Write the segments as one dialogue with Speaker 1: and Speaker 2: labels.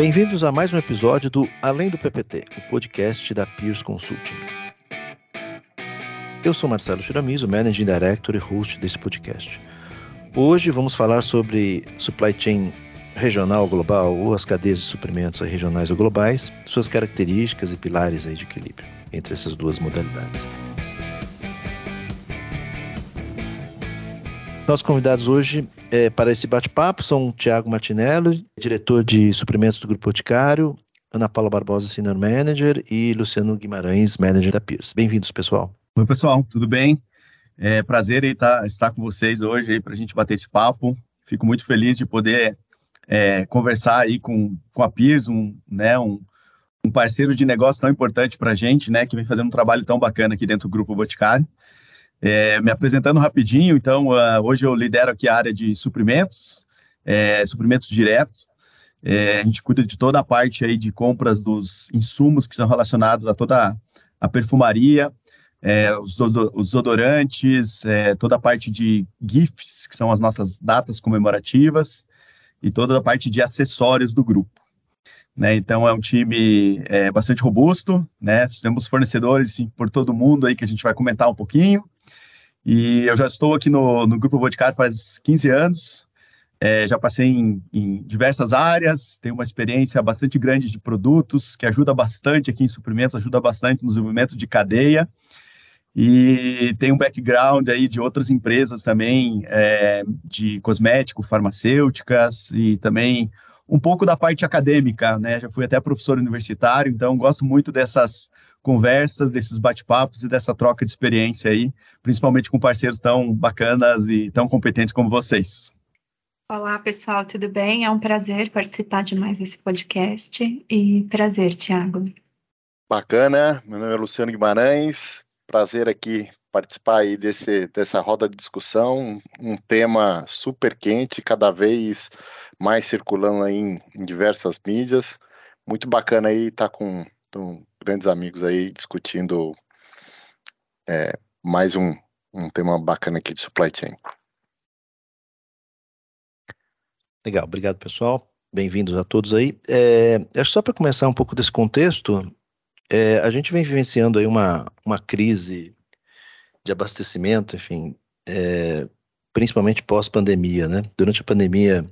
Speaker 1: Bem-vindos a mais um episódio do Além do PPT, o podcast da Peers Consulting. Eu sou Marcelo Chiramizo, Managing Director e host desse podcast. Hoje vamos falar sobre supply chain regional global ou as cadeias de suprimentos regionais ou globais, suas características e pilares de equilíbrio entre essas duas modalidades. Nossos convidados hoje é, para esse bate-papo são Tiago Martinello, diretor de suprimentos do Grupo Boticário, Ana Paula Barbosa, Senior Manager, e Luciano Guimarães, Manager da Pierce. Bem-vindos, pessoal.
Speaker 2: Oi, pessoal, tudo bem? É prazer estar, estar com vocês hoje para a gente bater esse papo. Fico muito feliz de poder é, conversar aí com, com a Pierce, um, né, um, um parceiro de negócio tão importante para a gente, né, que vem fazendo um trabalho tão bacana aqui dentro do Grupo Boticário. É, me apresentando rapidinho, então, uh, hoje eu lidero aqui a área de suprimentos, é, suprimentos diretos. É, a gente cuida de toda a parte aí de compras dos insumos que são relacionados a toda a perfumaria, é, os, os odorantes, é, toda a parte de GIFs, que são as nossas datas comemorativas, e toda a parte de acessórios do grupo. Né, então é um time é, bastante robusto, né? Temos fornecedores assim, por todo mundo aí que a gente vai comentar um pouquinho. E eu já estou aqui no, no Grupo Boticário faz 15 anos, é, já passei em, em, diversas áreas, tenho uma experiência bastante grande de produtos, que ajuda bastante aqui em suprimentos, ajuda bastante no desenvolvimento de cadeia, e tem um background aí de outras empresas também, é, de cosmético, farmacêuticas, e também um pouco da parte acadêmica, né, já fui até professor universitário, então gosto muito dessas conversas, desses bate-papos e dessa troca de experiência aí, principalmente com parceiros tão bacanas e tão competentes como vocês.
Speaker 3: Olá, pessoal, tudo bem? É um prazer participar de mais esse podcast e prazer, Tiago.
Speaker 4: Bacana, meu nome é Luciano Guimarães, prazer aqui participar aí desse, dessa roda de discussão, um tema super quente, cada vez mais circulando aí em, em diversas mídias. Muito bacana aí estar tá com então, grandes amigos aí discutindo é, mais um, um tema bacana aqui de supply chain.
Speaker 1: Legal, obrigado pessoal. Bem-vindos a todos aí. É, acho só para começar um pouco desse contexto, é, a gente vem vivenciando aí uma, uma crise de abastecimento, enfim, é, principalmente pós-pandemia, né? Durante a pandemia,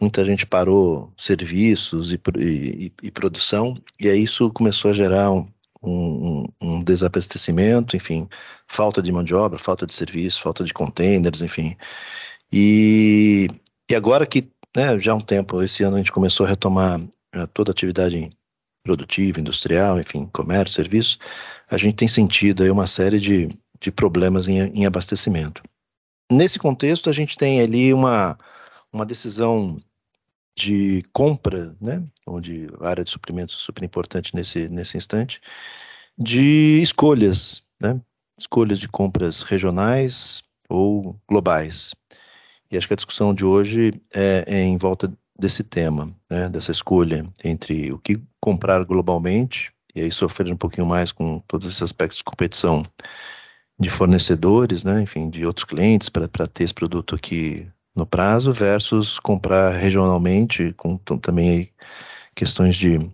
Speaker 1: muita gente parou serviços e, e, e, produção, e aí isso começou a gerar um, um, um, desabastecimento, enfim, falta de mão de obra, falta de serviço, falta de containers, enfim. E, e agora que né, já há um tempo, esse ano a gente começou a retomar uh, toda a atividade produtiva, industrial, enfim, comércio, serviço, a gente tem sentido aí uma série de, de problemas em, em abastecimento. Nesse contexto, a gente tem ali uma, uma decisão de compra, né, onde a área de suprimentos é super importante nesse, nesse instante, de escolhas, né, escolhas de compras regionais ou globais. E acho que a discussão de hoje é, é em volta desse tema, né, dessa escolha entre o que comprar globalmente, e aí sofrer um pouquinho mais com todos esses aspectos de competição de fornecedores, né, enfim, de outros clientes para ter esse produto aqui no prazo versus comprar regionalmente, com também questões de,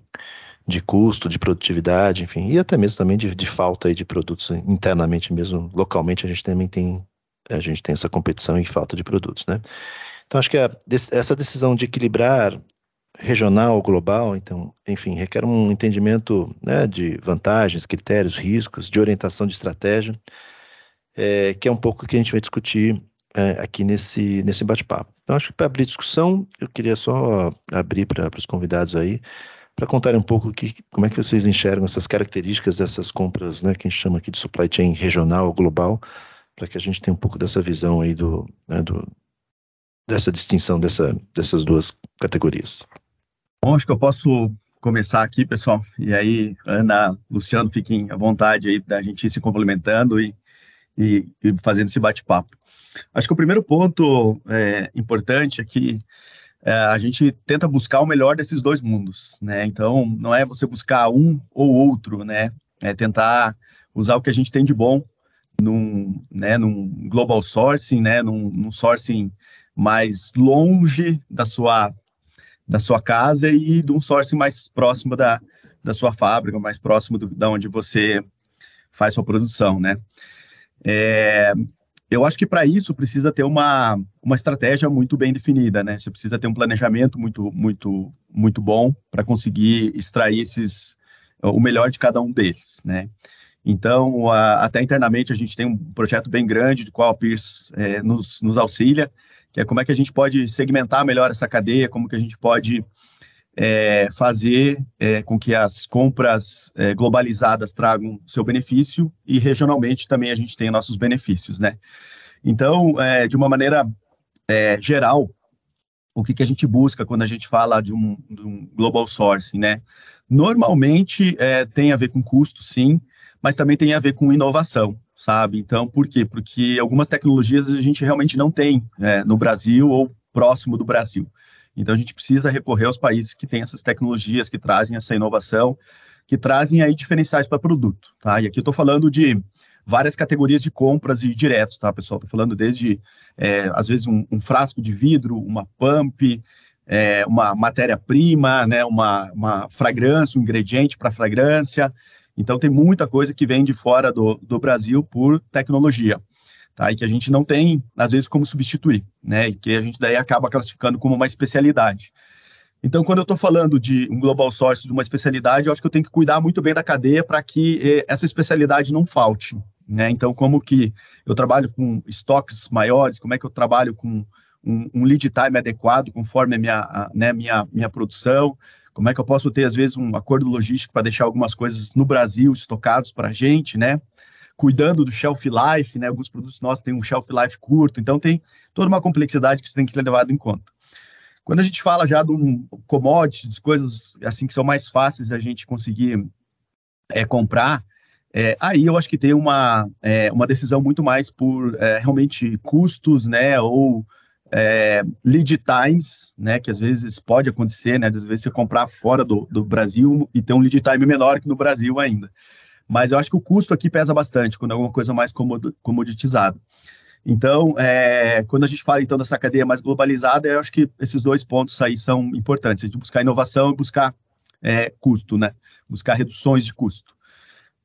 Speaker 1: de custo, de produtividade, enfim, e até mesmo também de, de falta de produtos internamente mesmo, localmente a gente também tem a gente tem essa competição e falta de produtos, né? Então acho que a, essa decisão de equilibrar regional, global, então, enfim, requer um entendimento né, de vantagens, critérios, riscos, de orientação de estratégia, é, que é um pouco que a gente vai discutir é, aqui nesse, nesse bate-papo. Então, acho que para abrir discussão, eu queria só abrir para os convidados aí, para contarem um pouco que, como é que vocês enxergam essas características dessas compras, né, que a gente chama aqui de supply chain regional ou global, para que a gente tenha um pouco dessa visão aí do, né, do dessa distinção dessa, dessas duas categorias.
Speaker 2: Bom, acho que eu posso começar aqui, pessoal, e aí, Ana, Luciano, fiquem à vontade aí da gente ir se complementando e, e, e fazendo esse bate-papo. Acho que o primeiro ponto é, importante aqui é, a gente tenta buscar o melhor desses dois mundos, né? Então, não é você buscar um ou outro, né? É tentar usar o que a gente tem de bom num, né, num global sourcing, né? Num, num sourcing mais longe da sua da sua casa e de um sourcing mais próximo da, da sua fábrica, mais próximo do, da onde você faz sua produção, né? É, eu acho que para isso precisa ter uma, uma estratégia muito bem definida, né? Você precisa ter um planejamento muito, muito, muito bom para conseguir extrair esses, o melhor de cada um deles, né? Então, a, até internamente, a gente tem um projeto bem grande, de qual a Pierce é, nos, nos auxilia, que é como é que a gente pode segmentar melhor essa cadeia, como que a gente pode é, fazer é, com que as compras é, globalizadas tragam seu benefício e regionalmente também a gente tem nossos benefícios, né? Então, é, de uma maneira é, geral, o que, que a gente busca quando a gente fala de um, de um global sourcing, né? Normalmente é, tem a ver com custo, sim, mas também tem a ver com inovação, sabe? Então, por quê? Porque algumas tecnologias a gente realmente não tem no Brasil ou próximo do Brasil. Então a gente precisa recorrer aos países que têm essas tecnologias, que trazem essa inovação, que trazem aí diferenciais para produto, tá? E aqui eu estou falando de várias categorias de compras e diretos, tá, pessoal? Estou falando desde, é, às vezes, um, um, frasco de vidro, uma pump, é, uma matéria-prima, né, uma, uma fragrância, um ingrediente para fragrância. Então, tem muita coisa que vem de fora do, do Brasil por tecnologia tá? E que a gente não tem, às vezes, como substituir, né? E que a gente daí acaba classificando como uma especialidade. Então, quando eu estou falando de um global source, de uma especialidade, eu acho que eu tenho que cuidar muito bem da cadeia para que eh, essa especialidade não falte. Né? Então, como que eu trabalho com estoques maiores, como é que eu trabalho com um, um lead time adequado conforme a minha, a, né, minha, minha produção, como é que eu posso ter, às vezes, um acordo logístico para deixar algumas coisas no Brasil estocados para a gente, né? Cuidando do shelf life, né? Alguns produtos nossos têm um shelf life curto, então tem toda uma complexidade que você tem que ter levado em conta. Quando a gente fala já de um commodities, coisas assim que são mais fáceis a gente conseguir é, comprar, é, aí eu acho que tem uma, é, uma decisão muito mais por é, realmente custos, né, ou é, lead times, né, que às vezes pode acontecer, né, às vezes você comprar fora do, do Brasil e ter um lead time menor que no Brasil ainda. Mas eu acho que o custo aqui pesa bastante quando é alguma coisa mais comoditizada. Então, é, quando a gente fala então dessa cadeia mais globalizada, eu acho que esses dois pontos aí são importantes, de buscar inovação e buscar é, custo, né? Buscar reduções de custo.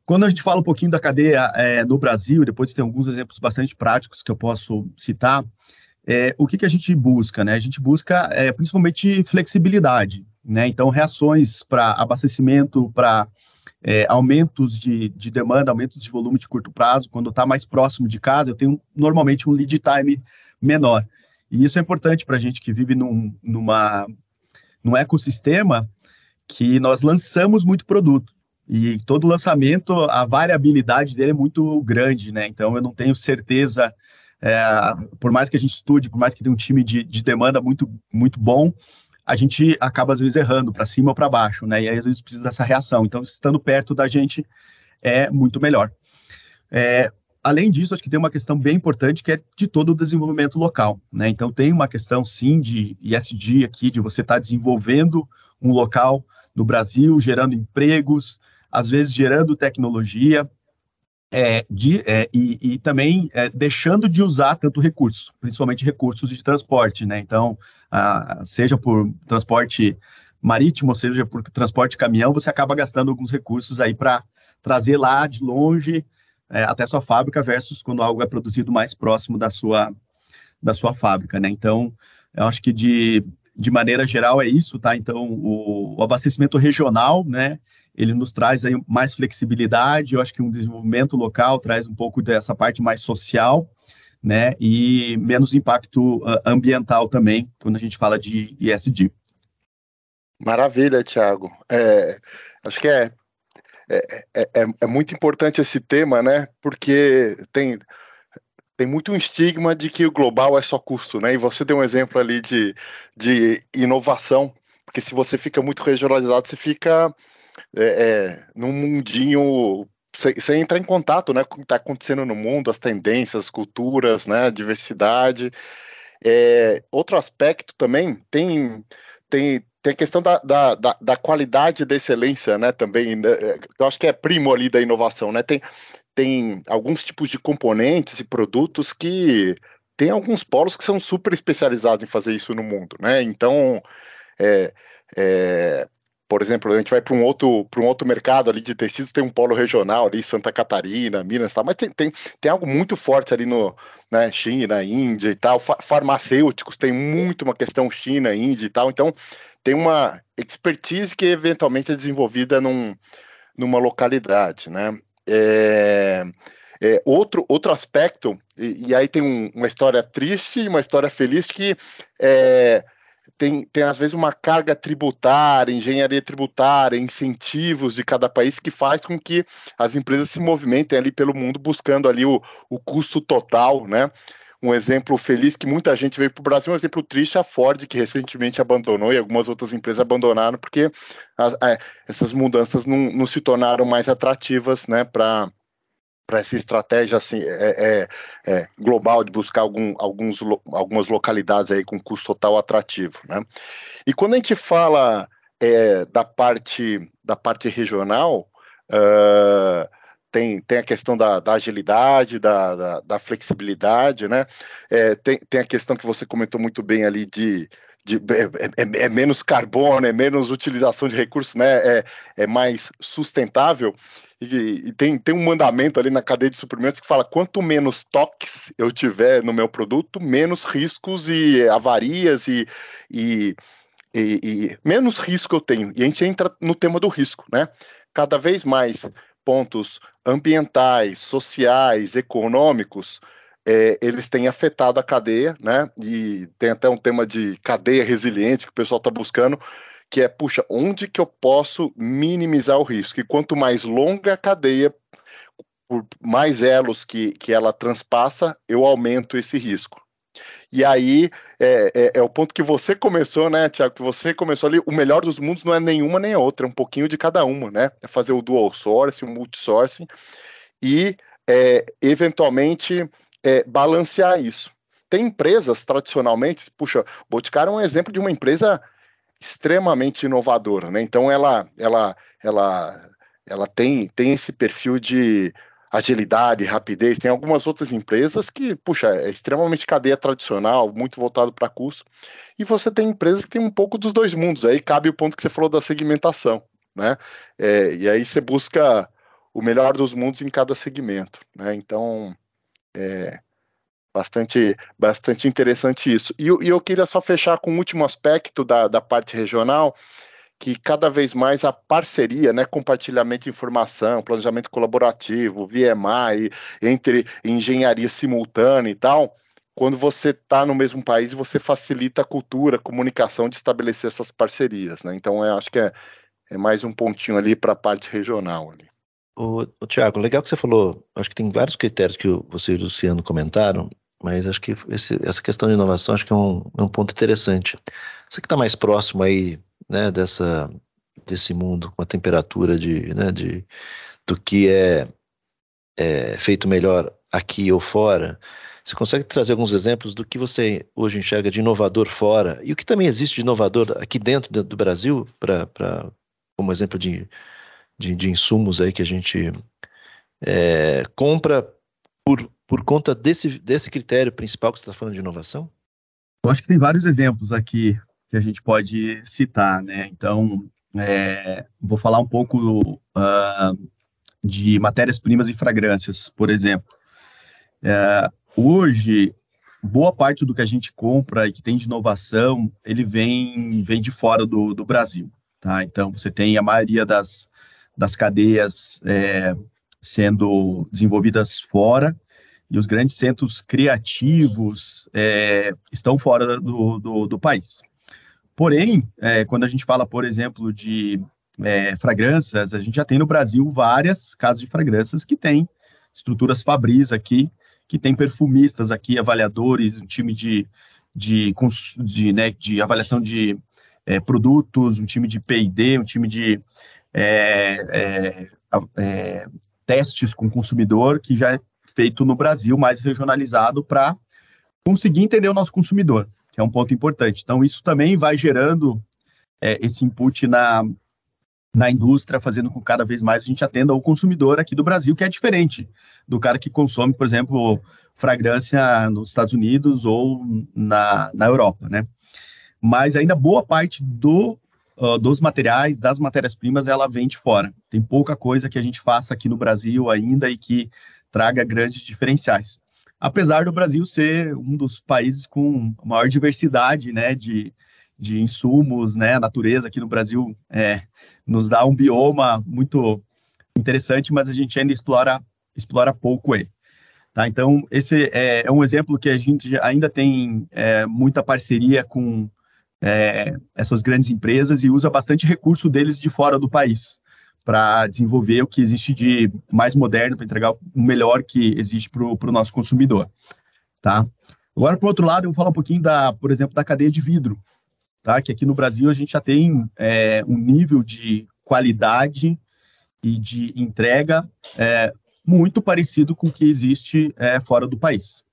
Speaker 2: Quando a gente fala um pouquinho da cadeia é, no Brasil, depois tem alguns exemplos bastante práticos que eu posso citar, é, o que, que a gente busca, né? A gente busca é, principalmente flexibilidade, né? Então, reações para abastecimento, para é, aumentos de, de demanda, aumentos de volume de curto prazo, quando está mais próximo de casa, eu tenho normalmente um lead time menor. E isso é importante para a gente que vive num, numa, num ecossistema que nós lançamos muito produto. E todo lançamento, a variabilidade dele é muito grande, né? Então eu não tenho certeza, é, por mais que a gente estude, por mais que tenha um time de, de demanda muito, muito bom, a gente acaba às vezes errando para cima ou para baixo, né? E aí às vezes precisa dessa reação. Então, estando perto da gente é muito melhor. É, além disso, acho que tem uma questão bem importante que é de todo o desenvolvimento local, né? Então, tem uma questão sim de ISD aqui, de você estar tá desenvolvendo um local no Brasil, gerando empregos, às vezes gerando tecnologia, é, de, é, e, e, também é, deixando de usar tanto recursos, principalmente recursos de transporte, né? Então, a, seja por transporte marítimo, seja por transporte caminhão, você acaba gastando alguns recursos aí para trazer lá de longe é, até sua fábrica versus quando algo é produzido mais próximo da sua da sua fábrica, né? Então, eu acho que de, de maneira geral é isso, tá? Então, o, o abastecimento regional, né? ele nos traz aí mais flexibilidade, eu acho que um desenvolvimento local traz um pouco dessa parte mais social, né, e menos impacto uh, ambiental também, quando a gente fala de ESG.
Speaker 4: Maravilha, Thiago. É, acho que é, é, é, é, é muito importante esse tema, né, porque tem tem muito um estigma de que o global é só custo, né? E você deu um exemplo ali de, de inovação, porque se você fica muito regionalizado, você fica é, é, num mundinho você entra em contato né, com o que está acontecendo no mundo, as tendências, culturas, né, a diversidade. É, outro aspecto também tem, tem, tem a questão da, da, da, da, qualidade da excelência, né, também, né, eu acho que é primo ali da inovação, né, tem, tem alguns tipos de componentes e produtos que tem alguns polos que são super especializados em fazer isso no mundo, né, então é, é, por exemplo, a gente vai para um outro para um outro mercado ali de tecido, tem um polo regional ali, Santa Catarina, Minas, tal, mas tem, tem, tem algo muito forte ali no né, China, Índia e tal. Farmacêuticos tem muito uma questão China, Índia e tal. Então tem uma expertise que eventualmente é desenvolvida num, numa localidade, né? É, é, outro, outro aspecto, e, e aí tem um, uma história triste e uma história feliz que é, tem, tem às vezes uma carga tributária, engenharia tributária, incentivos de cada país que faz com que as empresas se movimentem ali pelo mundo buscando ali o, o custo total, né? Um exemplo feliz que muita gente veio para o Brasil, um exemplo triste, a Ford, que recentemente abandonou e algumas outras empresas abandonaram, porque as, é, essas mudanças não, não se tornaram mais atrativas né, para para essa estratégia assim, é, é, é, global de buscar algum, alguns, algumas localidades aí com custo total atrativo. Né? E quando a gente fala é, da, parte, da parte regional, uh, tem, tem a questão da, da agilidade, da, da, da, flexibilidade, né? É, tem, tem a questão que você comentou muito bem ali de, de, é, é, é, menos carbono, é menos utilização de recursos, né? É, é mais sustentável. E, e, tem, tem um mandamento ali na cadeia de suprimentos que fala: quanto menos toques eu tiver no meu produto, menos riscos e avarias e, e, e, e menos risco eu tenho. E a gente entra no tema do risco, né? Cada vez mais pontos ambientais, sociais, econômicos, é, eles têm afetado a cadeia, né? E tem até um tema de cadeia resiliente que o pessoal está buscando, que é, puxa, onde que eu posso minimizar o risco? E quanto mais longa a cadeia, por mais elos que, que ela transpassa, eu aumento esse risco. E aí é, é, é, o ponto que você começou, né, Tiago? Que você começou ali. O melhor dos mundos não é nenhuma nem a outra, é um pouquinho de cada uma, né? É fazer o dual sourcing, o multisourcing e é, eventualmente é, balancear isso. Tem empresas tradicionalmente, puxa, Boticário é um exemplo de uma empresa extremamente inovadora, né? Então ela ela ela ela tem tem esse perfil de agilidade, rapidez. Tem algumas outras empresas que, puxa, é extremamente cadeia tradicional, muito voltado para custo. E você tem empresas que tem um pouco dos dois mundos. Aí cabe o ponto que você falou da segmentação, né? É, e aí você busca o melhor dos mundos em cada segmento, né? Então, é, Bastante, bastante interessante isso. E, e, eu queria só fechar com o um último aspecto da, da parte regional, que cada vez mais a parceria, né, compartilhamento de informação, planejamento colaborativo, VMI, entre engenharia simultânea e tal, quando você está no mesmo país, você facilita a cultura, a comunicação de estabelecer essas parcerias, né? Então, eu acho que é, é mais um pontinho ali para a parte regional ali.
Speaker 1: O, o Tiago, legal que você falou, acho que tem vários critérios que você e o Luciano comentaram, mas acho que esse, essa questão de inovação acho que é um, é um ponto interessante. Você que está mais próximo aí, né, dessa, desse mundo com a temperatura de, né, de, do que é, é feito melhor aqui ou fora, você consegue trazer alguns exemplos do que você hoje enxerga de inovador fora e o que também existe de inovador aqui dentro do, do Brasil, pra, como exemplo de, de, de insumos aí que a gente é, compra por por conta desse, desse critério principal que você está falando de inovação?
Speaker 2: Eu acho que tem vários exemplos aqui que a gente pode citar, né? Então, é, vou falar um pouco uh, de matérias-primas e fragrâncias, por exemplo. É, hoje, boa parte do que a gente compra e que tem de inovação, ele vem, vem de fora do, do Brasil, tá? Então, você tem a maioria das, das cadeias é, sendo desenvolvidas fora, e os grandes centros criativos é, estão fora do, do, do país. Porém, é, quando a gente fala, por exemplo, de é, fragrâncias, a gente já tem no Brasil várias casas de fragrâncias que têm estruturas Fabris aqui, que tem perfumistas aqui, avaliadores, um time de, de, de, né, de avaliação de é, produtos, um time de P&D, um time de é, é, testes com consumidor, que já feito no Brasil, mais regionalizado, para conseguir entender o nosso consumidor, que é um ponto importante. Então, isso também vai gerando é, esse input na, na indústria, fazendo com que cada vez mais a gente atenda o consumidor aqui do Brasil, que é diferente do cara que consome, por exemplo, fragrância nos Estados Unidos ou na, na Europa, né? mas ainda boa parte do, uh, dos materiais, das matérias-primas, ela vem de fora. Tem pouca coisa que a gente faça aqui no Brasil ainda e que traga grandes diferenciais. Apesar do Brasil ser um dos países com maior diversidade né, de, de insumos, né, a natureza aqui no Brasil é, nos dá um bioma muito interessante, mas a gente ainda explora, explora pouco ele. Tá? Então, esse é, é, um exemplo que a gente ainda tem é, muita parceria com é, essas grandes empresas e usa bastante recurso deles de fora do país para desenvolver o que existe de mais moderno, para entregar o melhor que existe para o nosso consumidor. Tá? Agora, por outro lado, eu vou falar um pouquinho, da, por exemplo, da cadeia de vidro, tá? que aqui no Brasil a gente já tem é, um nível de qualidade e de entrega é, muito parecido com o que existe é, fora do país.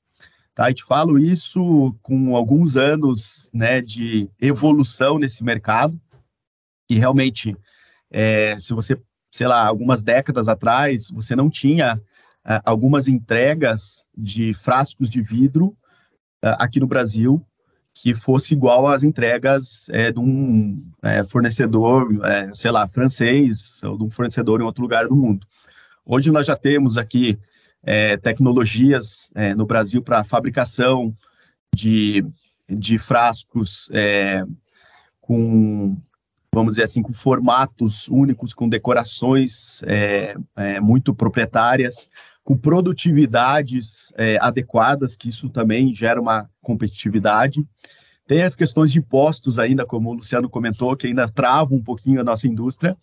Speaker 2: Tá? E te falo isso com alguns anos né, de evolução nesse mercado, que realmente, é, se você, sei lá, algumas décadas atrás, você não tinha é, algumas entregas de frascos de vidro é, aqui no Brasil que fosse igual às entregas é, de um é, fornecedor, é, sei lá, francês, ou de um fornecedor em outro lugar do mundo. Hoje nós já temos aqui é, tecnologias no Brasil para fabricação de, de frascos com, vamos dizer assim, com formatos únicos, com decorações muito proprietárias, com produtividades é, adequadas, que isso também gera uma competitividade. Tem as questões de impostos ainda, como o Luciano comentou, que ainda travam um pouquinho a nossa indústria,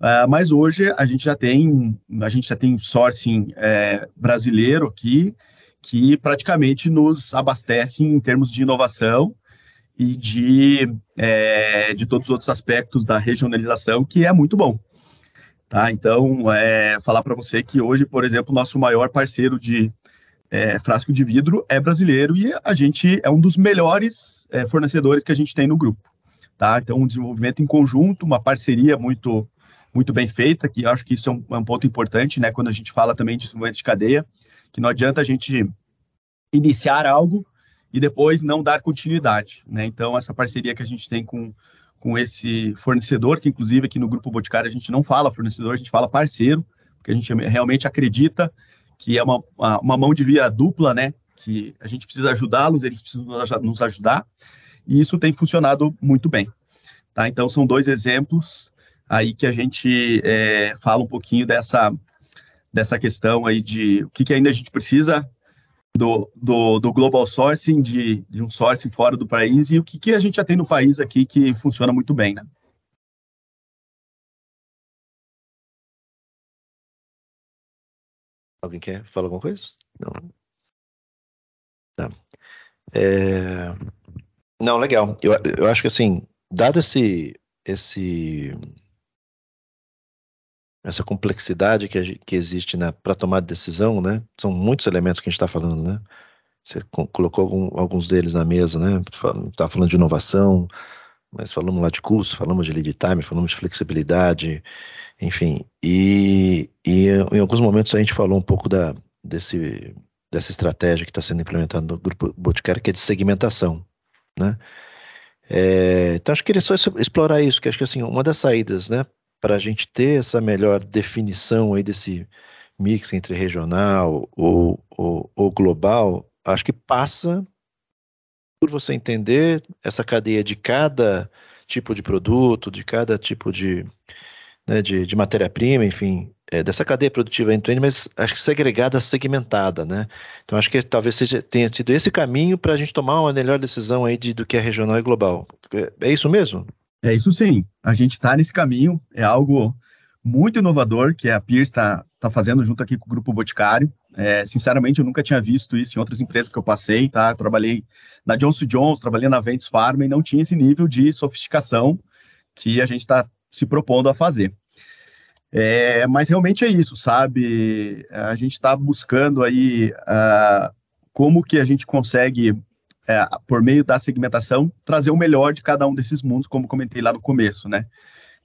Speaker 2: uh, mas hoje a gente já tem, a gente já tem sourcing é, brasileiro aqui, que praticamente nos abastece em termos de inovação e de, é, de todos os outros aspectos da regionalização, que é muito bom. Tá? Então, é, falar para você que hoje, por exemplo, nosso maior parceiro de é, frasco de vidro é brasileiro e a gente é um dos melhores é, fornecedores que a gente tem no grupo. Tá? Então, um desenvolvimento em conjunto, uma parceria muito muito bem feita, que acho que isso é um, é um ponto importante, né, quando a gente fala também de desenvolvimento de cadeia, que não adianta a gente iniciar algo e depois não dar continuidade, né? Então, essa parceria que a gente tem com com esse fornecedor, que inclusive aqui no Grupo Boticário a gente não fala fornecedor, a gente fala parceiro, porque a gente realmente acredita que é uma, uma, uma mão de via dupla, né? Que a gente precisa ajudá-los, eles precisam nos ajudar, e isso tem funcionado muito bem. Tá? Então, são dois exemplos aí que a gente é, fala um pouquinho dessa, dessa questão aí de o que, que ainda a gente precisa do, do, do global sourcing, de, de um sourcing fora do país, e o que, que a gente já tem no país aqui que funciona muito bem, né?
Speaker 1: Alguém quer falar alguma coisa? Não. Tá. É... Não, legal. Eu, eu acho que assim, dado esse, esse essa complexidade que, que existe para tomar decisão, né? São muitos elementos que a gente está falando, né? Você colocou algum, alguns deles na mesa, né? Está falando de inovação, mas falamos lá de custo, falamos de lead time, falamos de flexibilidade, enfim. E, e em alguns momentos a gente falou um pouco da, desse, dessa estratégia que está sendo implementada no Grupo Boticário, que é de segmentação, né? É, então acho que queria só explorar isso, que acho que assim, uma das saídas, né, para a gente ter essa melhor definição aí desse mix entre regional ou, ou, ou global, acho que passa por você entender essa cadeia de cada tipo de produto, de cada tipo de, né, de, de matéria-prima, enfim, é, dessa cadeia produtiva end-to-end, mas acho que segregada, segmentada, né? Então acho que talvez seja, tenha tido esse caminho para a gente tomar uma melhor decisão aí de, do que é regional e global. É, é isso mesmo?
Speaker 2: É isso sim. A gente está nesse caminho, é algo muito inovador que a Pierce está tá fazendo junto aqui com o Grupo Boticário. É, sinceramente, eu nunca tinha visto isso em outras empresas que eu passei, tá? Eu trabalhei na Johnson Jones, trabalhei na Ventus Pharma e não tinha esse nível de sofisticação que a gente está se propondo a fazer. É, mas realmente é isso, sabe? A gente está buscando aí uh, como que a gente consegue é, por meio da segmentação, trazer o melhor de cada um desses mundos, como comentei lá no começo, né?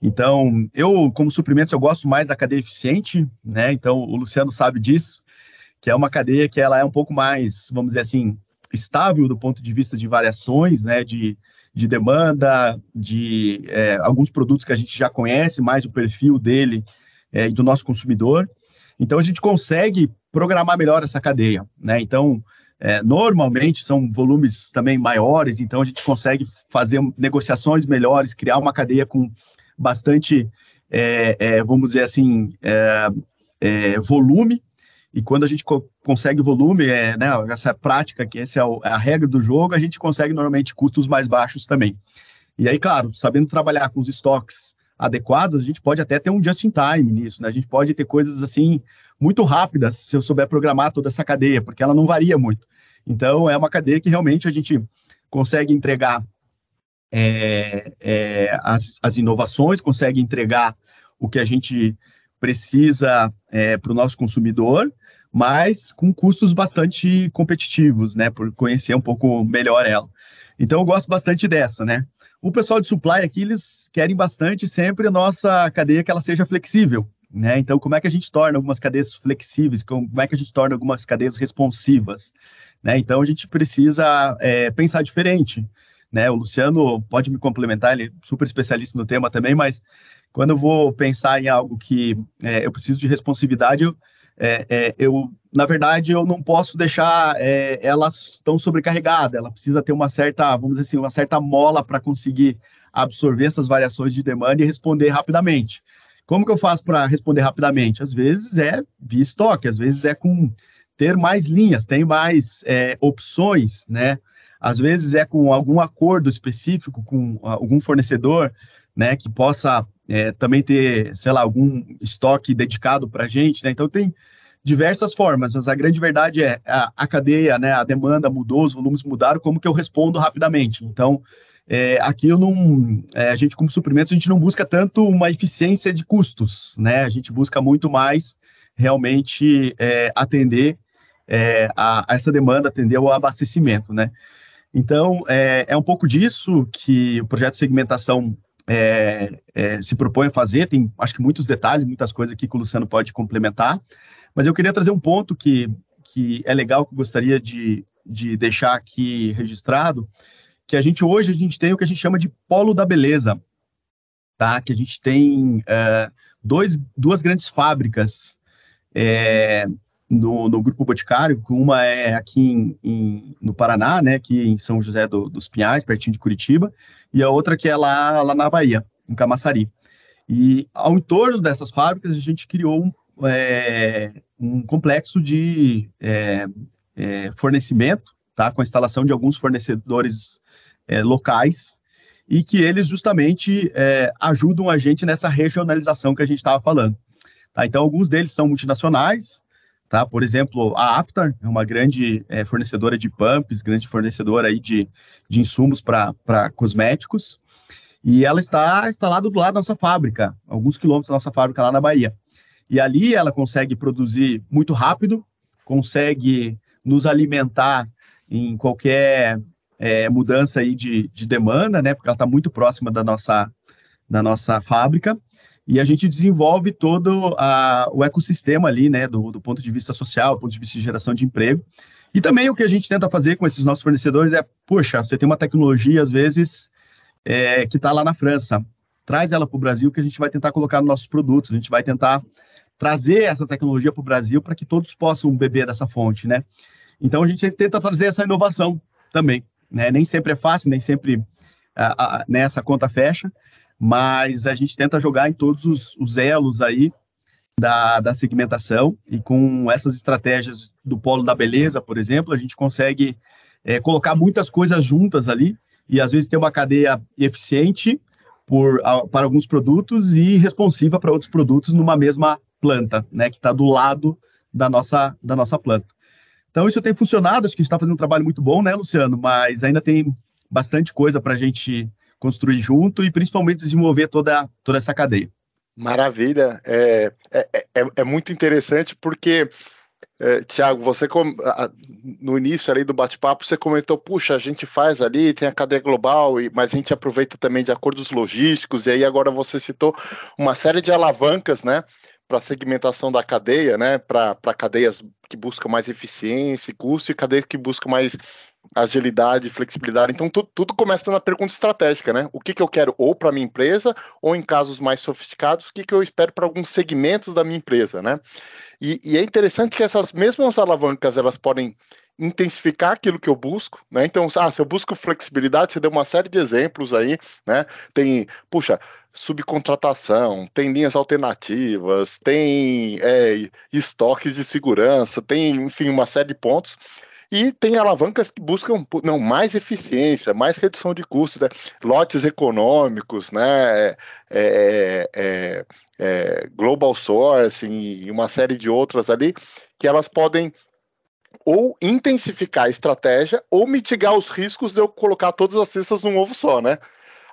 Speaker 2: Então, eu, como suprimentos, eu gosto mais da cadeia eficiente, né? Então, o Luciano sabe disso, que é uma cadeia que ela é um pouco mais, vamos dizer assim, estável do ponto de vista de variações, né, de, de demanda, de é, alguns produtos que a gente já conhece mais o perfil dele é, e do nosso consumidor. Então, a gente consegue programar melhor essa cadeia, né? Então, é, normalmente são volumes também maiores, então a gente consegue fazer negociações melhores, criar uma cadeia com bastante, é, é, vamos dizer assim, é, é, volume. E quando a gente co consegue volume, é, né, essa prática, que essa é, é a regra do jogo, a gente consegue normalmente custos mais baixos também. E aí, claro, sabendo trabalhar com os estoques adequados, a gente pode até ter um just-in-time nisso, né? A gente pode ter coisas assim muito rápidas se eu souber programar toda essa cadeia, porque ela não varia muito. Então, é uma cadeia que realmente a gente consegue entregar é, é, as, as inovações, consegue entregar o que a gente precisa é, para o nosso consumidor, mas com custos bastante competitivos, né? Por conhecer um pouco melhor ela. Então, eu gosto bastante dessa, né? O pessoal de supply aqui, eles querem bastante sempre a nossa cadeia que ela seja flexível, né? Então, como é que a gente torna algumas cadeias flexíveis? Como é que a gente torna algumas cadeias responsivas? Né? Então, a gente precisa é, pensar diferente, né? O Luciano pode me complementar, ele é super especialista no tema também, mas quando eu vou pensar em algo que é, eu preciso de responsividade, eu, é, é, eu, na verdade, eu não posso deixar é, elas tão sobrecarregadas. Ela precisa ter uma certa, vamos dizer assim, uma certa mola para conseguir absorver essas variações de demanda e responder rapidamente. Como que eu faço para responder rapidamente? Às vezes é via estoque, às vezes é com ter mais linhas, tem mais é, opções, né? Às vezes é com algum acordo específico com algum fornecedor, né, que possa é, também ter, sei lá, algum estoque dedicado para a gente, né? Então tem diversas formas, mas a grande verdade é a, a, cadeia, né? A demanda mudou, os volumes mudaram, como que eu respondo rapidamente? Então, é, aqui eu não, é, a gente como suprimentos a gente não busca tanto uma eficiência de custos, né? A gente busca muito mais realmente é, atender é, a, a, essa demanda, atender ao abastecimento, né? Então, é, é um pouco disso que o projeto de segmentação é, é, se propõe a fazer. Tem, acho que, muitos detalhes, muitas coisas aqui que o Luciano pode complementar. Mas eu queria trazer um ponto que, que é legal, que eu gostaria de, de deixar aqui registrado, que a gente hoje a gente tem o que a gente chama de polo da beleza, tá? Que a gente tem é, dois, duas grandes fábricas é, no, no, Grupo Boticário, uma é aqui em, em, no Paraná, né, aqui em São José do, dos Pinhais, pertinho de Curitiba, e a outra que é lá, lá na Bahia, em Camaçari. E ao entorno dessas fábricas, a gente criou um, é, um complexo de é, é, fornecimento, tá? com a instalação de alguns fornecedores é, locais, e que eles justamente é, ajudam a gente nessa regionalização que a gente estava falando. Tá? Então, alguns deles são multinacionais, tá? Por exemplo, a Aptar é uma grande é, fornecedora de pumps, grande fornecedora aí de, de insumos para cosméticos, e ela está instalada do lado da nossa fábrica, alguns quilômetros da nossa fábrica lá na Bahia. E ali ela consegue produzir muito rápido, consegue nos alimentar em qualquer é, mudança aí de, de demanda, né? Porque ela está muito próxima da nossa, da nossa fábrica e a gente desenvolve todo a, o ecossistema ali, né, do, do, ponto de vista social, do ponto de vista de geração de emprego. E também o que a gente tenta fazer com esses nossos fornecedores é, poxa, você tem uma tecnologia, às vezes, é, que está lá na França, traz ela para o Brasil, que a gente vai tentar colocar nos nossos produtos, a gente vai tentar trazer essa tecnologia para o Brasil para que todos possam beber dessa fonte, né? Então, a gente tenta trazer essa inovação também, né? Nem sempre é fácil, nem sempre a, a, nessa conta fecha, mas a gente tenta jogar em todos os, os elos aí da, da segmentação e com essas estratégias do polo da beleza, por exemplo, a gente consegue é, colocar muitas coisas juntas ali e às vezes ter uma cadeia eficiente por, a, para alguns produtos e responsiva para outros produtos numa mesma planta, né, que está do lado da nossa, da nossa planta. Então isso tem funcionado, acho que está fazendo um trabalho muito bom, né, Luciano? Mas ainda tem bastante coisa para a gente construir junto e principalmente desenvolver toda, toda essa cadeia.
Speaker 4: Maravilha, é, é, é, é muito interessante porque, é, Tiago, você no início ali do bate-papo, você comentou, puxa, a gente faz ali, tem a cadeia global, e, mas a gente aproveita também de acordos logísticos, e aí agora você citou uma série de alavancas, né, para segmentação da cadeia, né, para cadeias que buscam mais eficiência e custo e cadeias que buscam mais agilidade, flexibilidade. Então, tu, tudo começa na pergunta estratégica, né? O que, que eu quero ou para minha empresa, ou em casos mais sofisticados, o que, que eu espero para alguns segmentos da minha empresa, né? E, e, é interessante que essas mesmas alavancas, elas podem intensificar aquilo que eu busco, né? Então, ah, se eu busco flexibilidade, você deu uma série de exemplos aí, né? Tem, puxa, subcontratação, tem linhas alternativas, tem é, estoques de segurança, tem, enfim, uma série de pontos e tem alavancas que buscam não, mais eficiência, mais redução de custos, né? lotes econômicos, né? É, é, é, é, global sourcing e uma série de outras ali, que elas podem ou intensificar a estratégia ou mitigar os riscos de eu colocar todas as cestas num ovo só, né?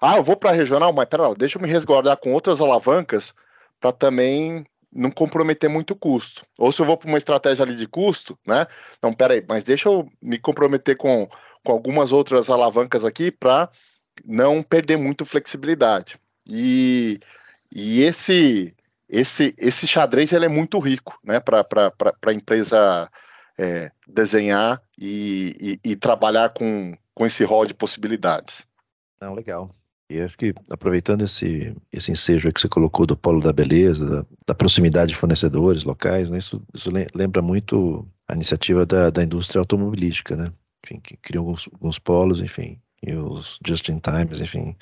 Speaker 4: Ah, eu vou para regional, mas pera lá, deixa eu me resguardar com outras alavancas para também não comprometer muito o custo. Ou se eu vou para uma estratégia ali de custo, né? Não, peraí, mas deixa eu me comprometer com, com algumas outras alavancas aqui para não perder muito flexibilidade. E, e esse, esse, esse xadrez ele é muito rico né? para a empresa é, desenhar e, e, e trabalhar com, com esse rol de possibilidades.
Speaker 1: Não, legal. E acho que, aproveitando esse, esse ensejo que você colocou do polo da beleza, da, da proximidade de fornecedores locais, né, isso, isso lembra muito a iniciativa da, da indústria automobilística, né? Enfim, que criam alguns, alguns polos, enfim, e os just-in-times, enfim,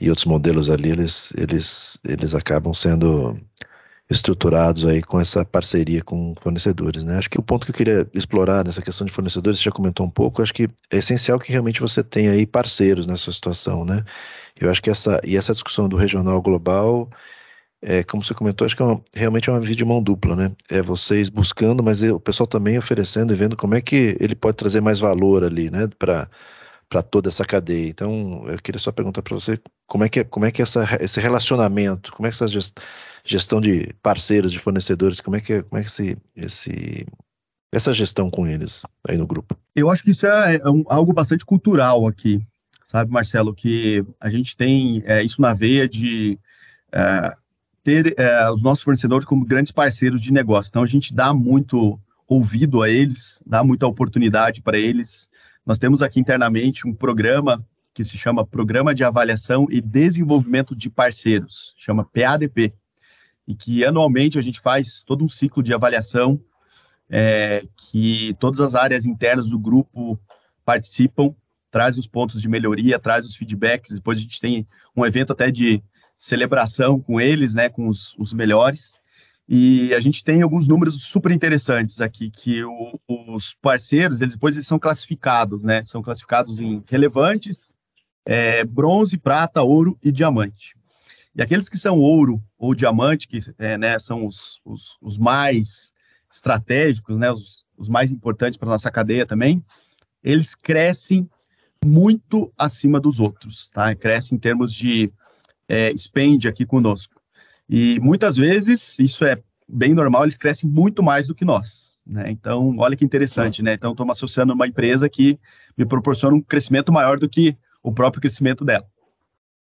Speaker 1: e outros modelos ali, eles, eles, eles acabam sendo estruturados aí com essa parceria com fornecedores, né? Acho que o ponto que eu queria explorar nessa questão de fornecedores, você já comentou um pouco, acho que é essencial que realmente você tenha aí parceiros nessa situação, né? Eu acho que essa e essa discussão do regional global, é, como você comentou, acho que é uma, realmente é uma via de mão dupla, né? É vocês buscando, mas o pessoal também oferecendo e vendo como é que ele pode trazer mais valor ali, né? Para para toda essa cadeia. Então, eu queria só perguntar para você como é que é, como é que essa, esse relacionamento, como é que essa gestão de parceiros, de fornecedores, como é que é, como é que esse, esse essa gestão com eles aí no grupo?
Speaker 2: Eu acho que isso é, é um, algo bastante cultural aqui, sabe, Marcelo, que a gente tem é, isso na veia de é, ter é, os nossos fornecedores como grandes parceiros de negócio. Então, a gente dá muito ouvido a eles, dá muita oportunidade para eles, nós temos aqui internamente um programa que se chama Programa de Avaliação e Desenvolvimento de Parceiros, chama PADP, e que anualmente a gente faz todo um ciclo de avaliação é, que todas as áreas internas do grupo participam, traz os pontos de melhoria, traz os feedbacks, depois a gente tem um evento até de celebração com eles, né, com os, os melhores, e a gente tem alguns números super interessantes aqui, que o, os parceiros, eles depois eles são classificados, né? São classificados em relevantes, é, bronze, prata, ouro e diamante. E aqueles que são ouro ou diamante, que é, né, são os, os, os, mais estratégicos, né, os, os mais importantes para nossa cadeia também, eles crescem muito acima dos outros, tá? Crescem em termos de é, spend aqui conosco. E muitas vezes, isso é bem normal, eles crescem muito mais do que nós. Né? Então, olha que interessante, né? Então, estou associando uma empresa que me proporciona um crescimento maior do que o próprio crescimento dela.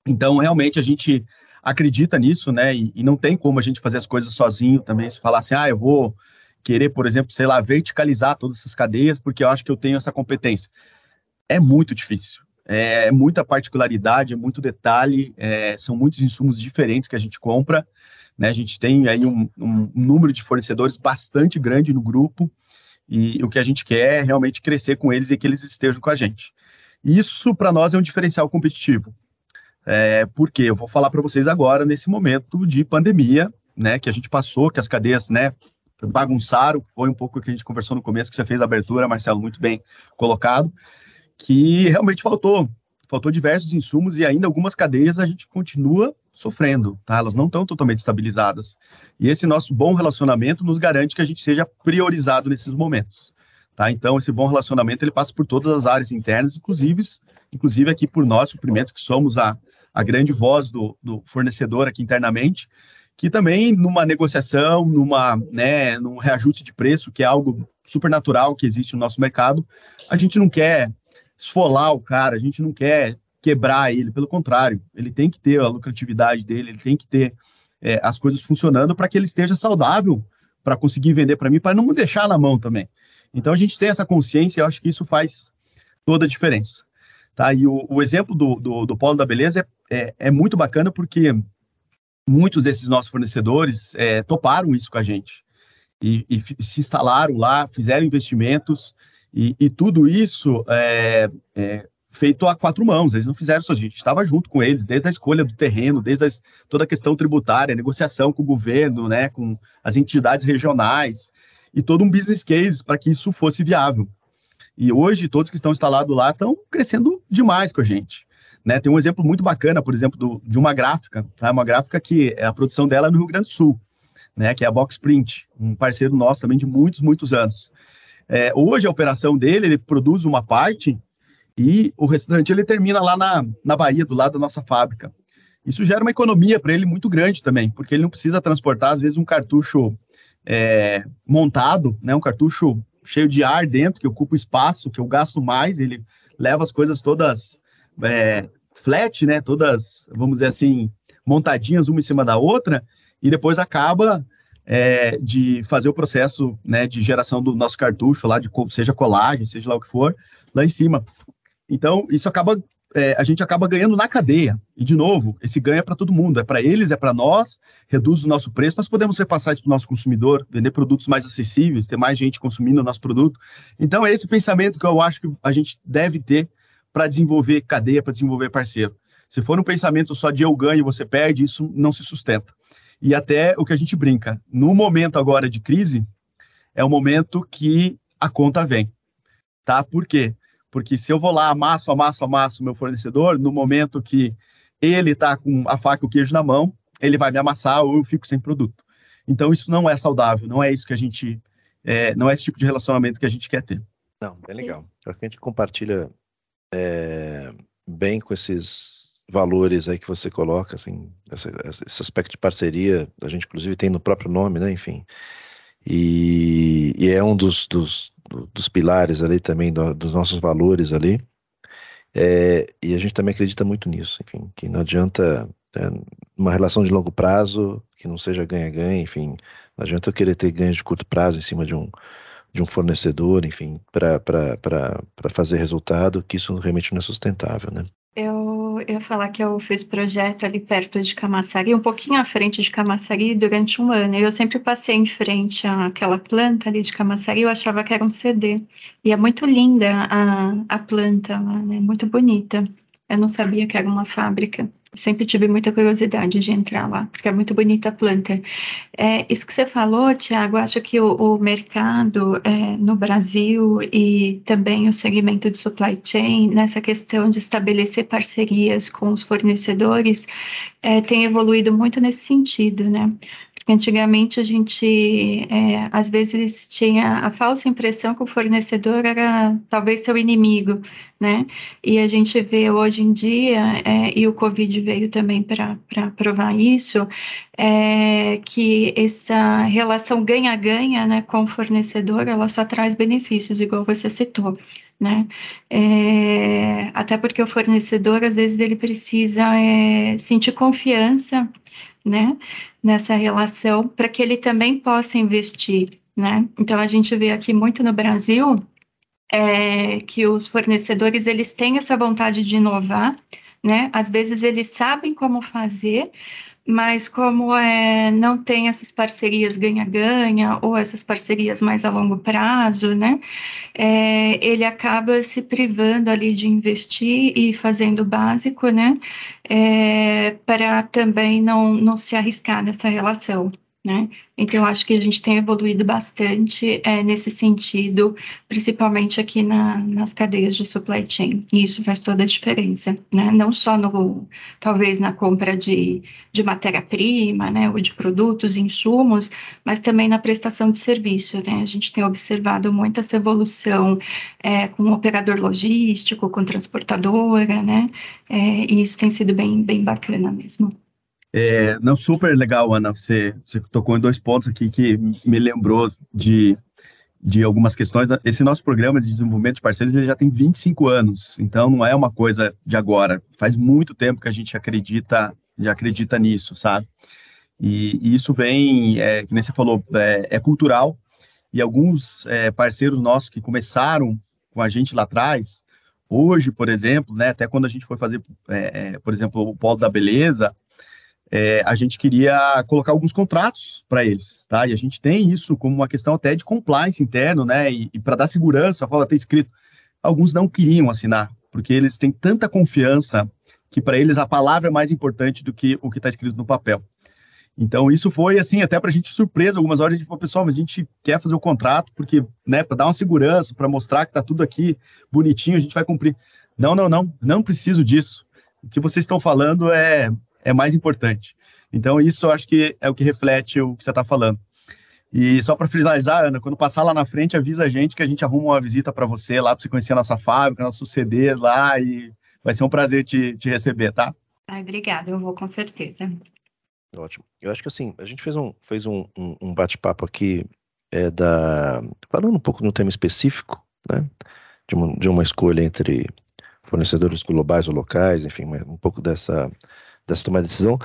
Speaker 2: Então, realmente, a gente acredita nisso, né? E, e não tem como a gente fazer as coisas sozinho também. Se falar assim, ah, eu vou querer, por exemplo, sei lá, verticalizar todas essas cadeias porque eu acho que eu tenho essa competência. É muito difícil. É, é muita particularidade, é muito detalhe, é, são muitos insumos diferentes que a gente compra. Né? A gente tem aí um, um, número de fornecedores bastante grande no grupo e o que a gente quer é realmente crescer com eles e que eles estejam com a gente. Isso, para nós, é um diferencial competitivo. É, porque eu vou falar para vocês agora, nesse momento de pandemia, né, que a gente passou, que as cadeias né, bagunçaram, foi um pouco o que a gente conversou no começo, que você fez a abertura, Marcelo, muito bem colocado que realmente faltou. Faltou diversos insumos e ainda algumas cadeias a gente continua sofrendo, tá? Elas não estão totalmente estabilizadas. E esse nosso bom relacionamento nos garante que a gente seja priorizado nesses momentos, tá? Então, esse bom relacionamento, ele passa por todas as áreas internas, inclusive, inclusive aqui por nós, suprimentos, que somos a, a grande voz do, do fornecedor aqui internamente, que também numa negociação, numa, né, num reajuste de preço, que é algo super natural que existe no nosso mercado, a gente não quer esfolar o cara, a gente não quer quebrar ele, pelo contrário, ele tem que ter a lucratividade dele, ele tem que ter é, as coisas funcionando para que ele esteja saudável para conseguir vender para mim, para não me deixar na mão também. Então a gente tem essa consciência, eu acho que isso faz toda a diferença. Tá? E o, o exemplo do, do, do, Polo da Beleza é, é, é, muito bacana porque muitos desses nossos fornecedores é, toparam isso com a gente e, e, se instalaram lá, fizeram investimentos e, e tudo isso é, é, feito a quatro mãos. Eles não fizeram isso, a gente estava junto com eles desde a escolha do terreno, desde as, toda a questão tributária, negociação com o governo, né, com as entidades regionais e todo um business case para que isso fosse viável. E hoje, todos que estão instalados lá estão crescendo demais com a gente. Né? Tem um exemplo muito bacana, por exemplo, do, de uma gráfica, tá? uma gráfica que a produção dela é no Rio Grande do Sul, né? que é a Box Print, um parceiro nosso também de muitos, muitos anos. É, hoje, a operação dele, ele produz uma parte e o restante ele termina lá na, na Bahia, do lado da nossa fábrica. Isso gera uma economia para ele muito grande também, porque ele não precisa transportar, às vezes, um cartucho é, montado, né, um cartucho cheio de ar dentro, que ocupa espaço, que eu gasto mais, ele leva as coisas todas é, flat, né, todas, vamos dizer assim, montadinhas uma em cima da outra, e depois acaba é, de fazer o processo né, de geração do nosso cartucho lá, de seja colagem, seja lá o que for, lá em cima. Então, isso acaba é, a gente acaba ganhando na cadeia. E, de novo, esse ganho é para todo mundo, é para eles, é para nós, reduz o nosso preço, nós podemos repassar isso para o nosso consumidor, vender produtos mais acessíveis, ter mais gente consumindo o nosso produto. Então, é esse pensamento que eu acho que a gente deve ter para desenvolver cadeia, para desenvolver parceiro. Se for um pensamento só de eu ganho e você perde, isso não se sustenta. E até o que a gente brinca, no momento agora de crise, é o momento que a conta vem. Tá? Por quê? Porque se eu vou lá, amasso, amasso, amasso o meu fornecedor, no momento que ele está com a faca e o queijo na mão, ele vai me amassar ou eu fico sem produto. Então, isso não é saudável, não é isso que a gente. É, não é esse tipo de relacionamento que a gente quer ter.
Speaker 1: Não, bem legal. Acho que a gente compartilha é, bem com esses valores aí que você coloca, assim, essa, esse aspecto de parceria, a gente inclusive tem no próprio nome, né, enfim. E, e é um dos, dos, dos pilares ali também, do, dos nossos valores ali. É, e a gente também acredita muito nisso, enfim, que não adianta é, uma relação de longo prazo que não seja ganha-ganha, enfim, não adianta eu querer ter ganhos de curto prazo em cima de um, de um fornecedor, enfim, para fazer resultado, que isso realmente não é sustentável, né?
Speaker 3: Eu, ia falar que eu fiz projeto ali perto de Camaçari, um pouquinho à frente de Camaçari, durante um ano. Eu sempre passei em frente àquela planta ali de Camaçari, eu achava que era um CD. E é muito linda a, a planta lá, né? Muito bonita. Eu não sabia que era uma fábrica. Sempre tive muita curiosidade de entrar lá, porque é muito bonita a planta. É, isso que você falou, Tiago, acho que o, o mercado é, no Brasil e também o segmento de supply chain, nessa questão de estabelecer parcerias com os fornecedores, é, tem evoluído muito nesse sentido, né? Porque antigamente a gente, é, às vezes, tinha a falsa impressão que o fornecedor era talvez seu inimigo, né? E a gente vê hoje em dia, é, e o Covid veio também para provar isso, é, que essa relação ganha-ganha né, com o fornecedor, ela só traz benefícios, igual você citou. Né? É, até porque o fornecedor, às vezes, ele precisa é, sentir confiança né, nessa relação para que ele também possa investir, né? Então a gente vê aqui muito no Brasil é, que os fornecedores eles têm essa vontade de inovar, né? Às vezes eles sabem como fazer, mas como é, não tem essas parcerias ganha-ganha ou essas parcerias mais a longo prazo, né, é, ele acaba se privando ali de investir e fazendo o básico, né, é, para também não, não se arriscar nessa relação né? Então, acho que a gente tem evoluído bastante é, nesse sentido, principalmente aqui na, nas cadeias de supply chain, e isso faz toda a diferença, né? Não só no, talvez na compra de, de matéria-prima, né, ou de produtos, insumos, mas também na prestação de serviço, né? A gente tem observado muito essa evolução é, com o operador logístico, com transportadora, né? É, e isso tem sido bem, bem bacana mesmo.
Speaker 2: É, não, super legal, Ana. Você, você tocou em dois pontos aqui que me lembrou de, de algumas questões. Esse nosso programa de desenvolvimento de parceiros ele já tem 25 anos, então não é uma coisa de agora. Faz muito tempo que a gente acredita, já acredita nisso, sabe? E, e isso vem, é, que nem você falou, é, é cultural. E alguns é, parceiros nossos que começaram com a gente lá atrás, hoje, por exemplo, né, até quando a gente foi fazer, é, é, por exemplo, o polo da beleza, é, a gente queria colocar alguns contratos para eles, tá? E a gente tem isso como uma questão até de compliance interno, né? E, e para dar segurança, fala, ter escrito. Alguns não queriam assinar, porque eles têm tanta confiança que para eles a palavra é mais importante do que o que está escrito no papel. Então, isso foi, assim, até para a gente surpresa. Algumas horas a gente falou, pessoal, mas a gente quer fazer o contrato, porque, né, para dar uma segurança, para mostrar que está tudo aqui bonitinho, a gente vai cumprir. Não, não, não, não preciso disso. O que vocês estão falando é, é mais importante. Então, isso eu acho que é o que reflete o que você está falando. E só para finalizar, Ana, quando passar lá na frente, avisa a gente que a gente arruma uma visita para você lá, para você conhecer a nossa fábrica, nossos CDs lá, e vai ser um prazer te, te receber, tá?
Speaker 3: Ai, obrigada, eu vou com certeza.
Speaker 1: Ótimo. Eu acho que assim, a gente fez um, fez um, um, um bate-papo aqui é, da. falando um pouco de um tema específico, né? De uma, de uma escolha entre fornecedores globais ou locais, enfim, um pouco dessa, dessa tomada de decisão.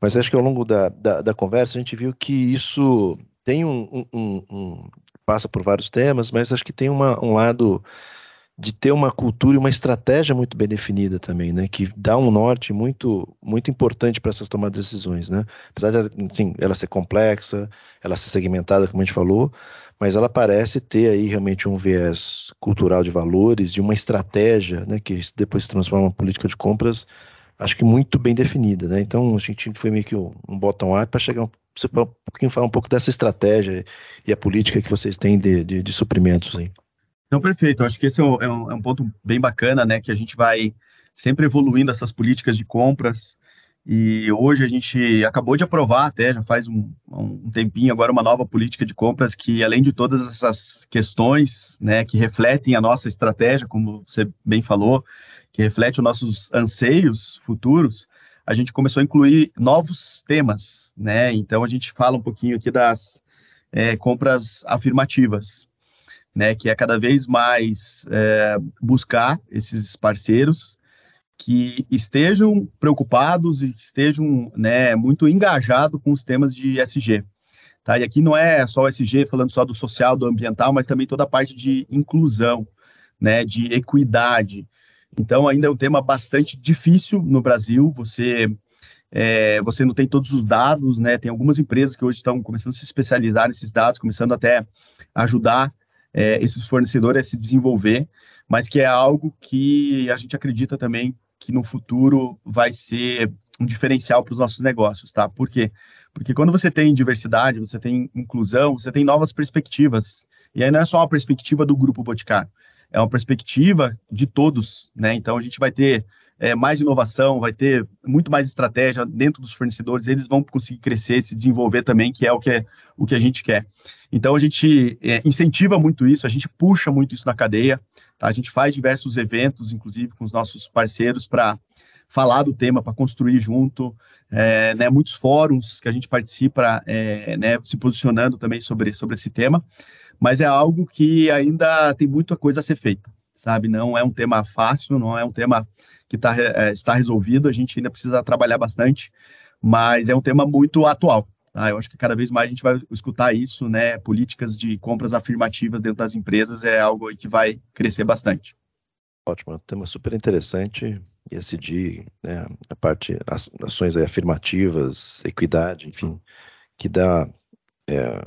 Speaker 1: Mas acho que ao longo da, da, da conversa a gente viu que isso tem um, um, um, passa por vários temas, mas acho que tem uma, um lado de ter uma cultura e uma estratégia muito bem definida também, né? Que dá um norte muito muito importante para essas tomadas de decisões, né? Apesar de assim, ela ser complexa, ela ser segmentada, como a gente falou, mas ela parece ter aí realmente um viés cultural de valores, de uma estratégia, né? Que depois se transforma em política de compras, acho que muito bem definida, né? Então a gente foi meio que um, um bottom-up para chegar você um pouquinho falar um pouco dessa estratégia e a política que vocês têm de, de, de suprimentos aí.
Speaker 2: Então, perfeito. Acho que esse é um, é um, é um ponto bem bacana, né? Que a gente vai sempre evoluindo essas políticas de compras. E hoje a gente acabou de aprovar até, já faz um, um, tempinho agora, uma nova política de compras que, além de todas essas questões, né, que refletem a nossa estratégia, como você bem falou, que reflete os nossos anseios futuros, a gente começou a incluir novos temas, né? Então a gente fala um pouquinho aqui das é, compras afirmativas né, que é cada vez mais é, buscar esses parceiros que estejam preocupados e estejam né, muito engajados com os temas de SG. Tá? E aqui não é só o SG falando só do social, do ambiental, mas também toda a parte de inclusão, né, de equidade. Então, ainda é um tema bastante difícil no Brasil. Você é, você não tem todos os dados, né? Tem algumas empresas que hoje estão começando a se especializar nesses dados, começando até a ajudar é, esses fornecedores a se desenvolver, mas que é algo que a gente acredita também que no futuro vai ser um diferencial para os nossos negócios, tá? Por quê? Porque quando você tem diversidade, você tem inclusão, você tem novas perspectivas. E aí não é só uma perspectiva do grupo Boticário, é uma perspectiva de todos, né? Então a gente vai ter é, mais inovação, vai ter muito mais estratégia dentro dos fornecedores, eles vão conseguir crescer, se desenvolver também, que é o que, é, o que a gente quer. Então, a gente é, incentiva muito isso, a gente puxa muito isso na cadeia, tá? a gente faz diversos eventos, inclusive com os nossos parceiros, para falar do tema, para construir junto, é, né, muitos fóruns que a gente participa, é, né, se posicionando também sobre, sobre esse tema, mas é algo que ainda tem muita coisa a ser feita, sabe? Não é um tema fácil, não é um tema que tá, é, está resolvido, a gente ainda precisa trabalhar bastante, mas é um tema muito atual. Tá? Eu acho que cada vez mais a gente vai escutar isso, né? Políticas de compras afirmativas dentro das empresas é algo que vai crescer bastante.
Speaker 1: Ótimo, é um tema super interessante. ESG, né, a parte, ações afirmativas, equidade, enfim, que dá é,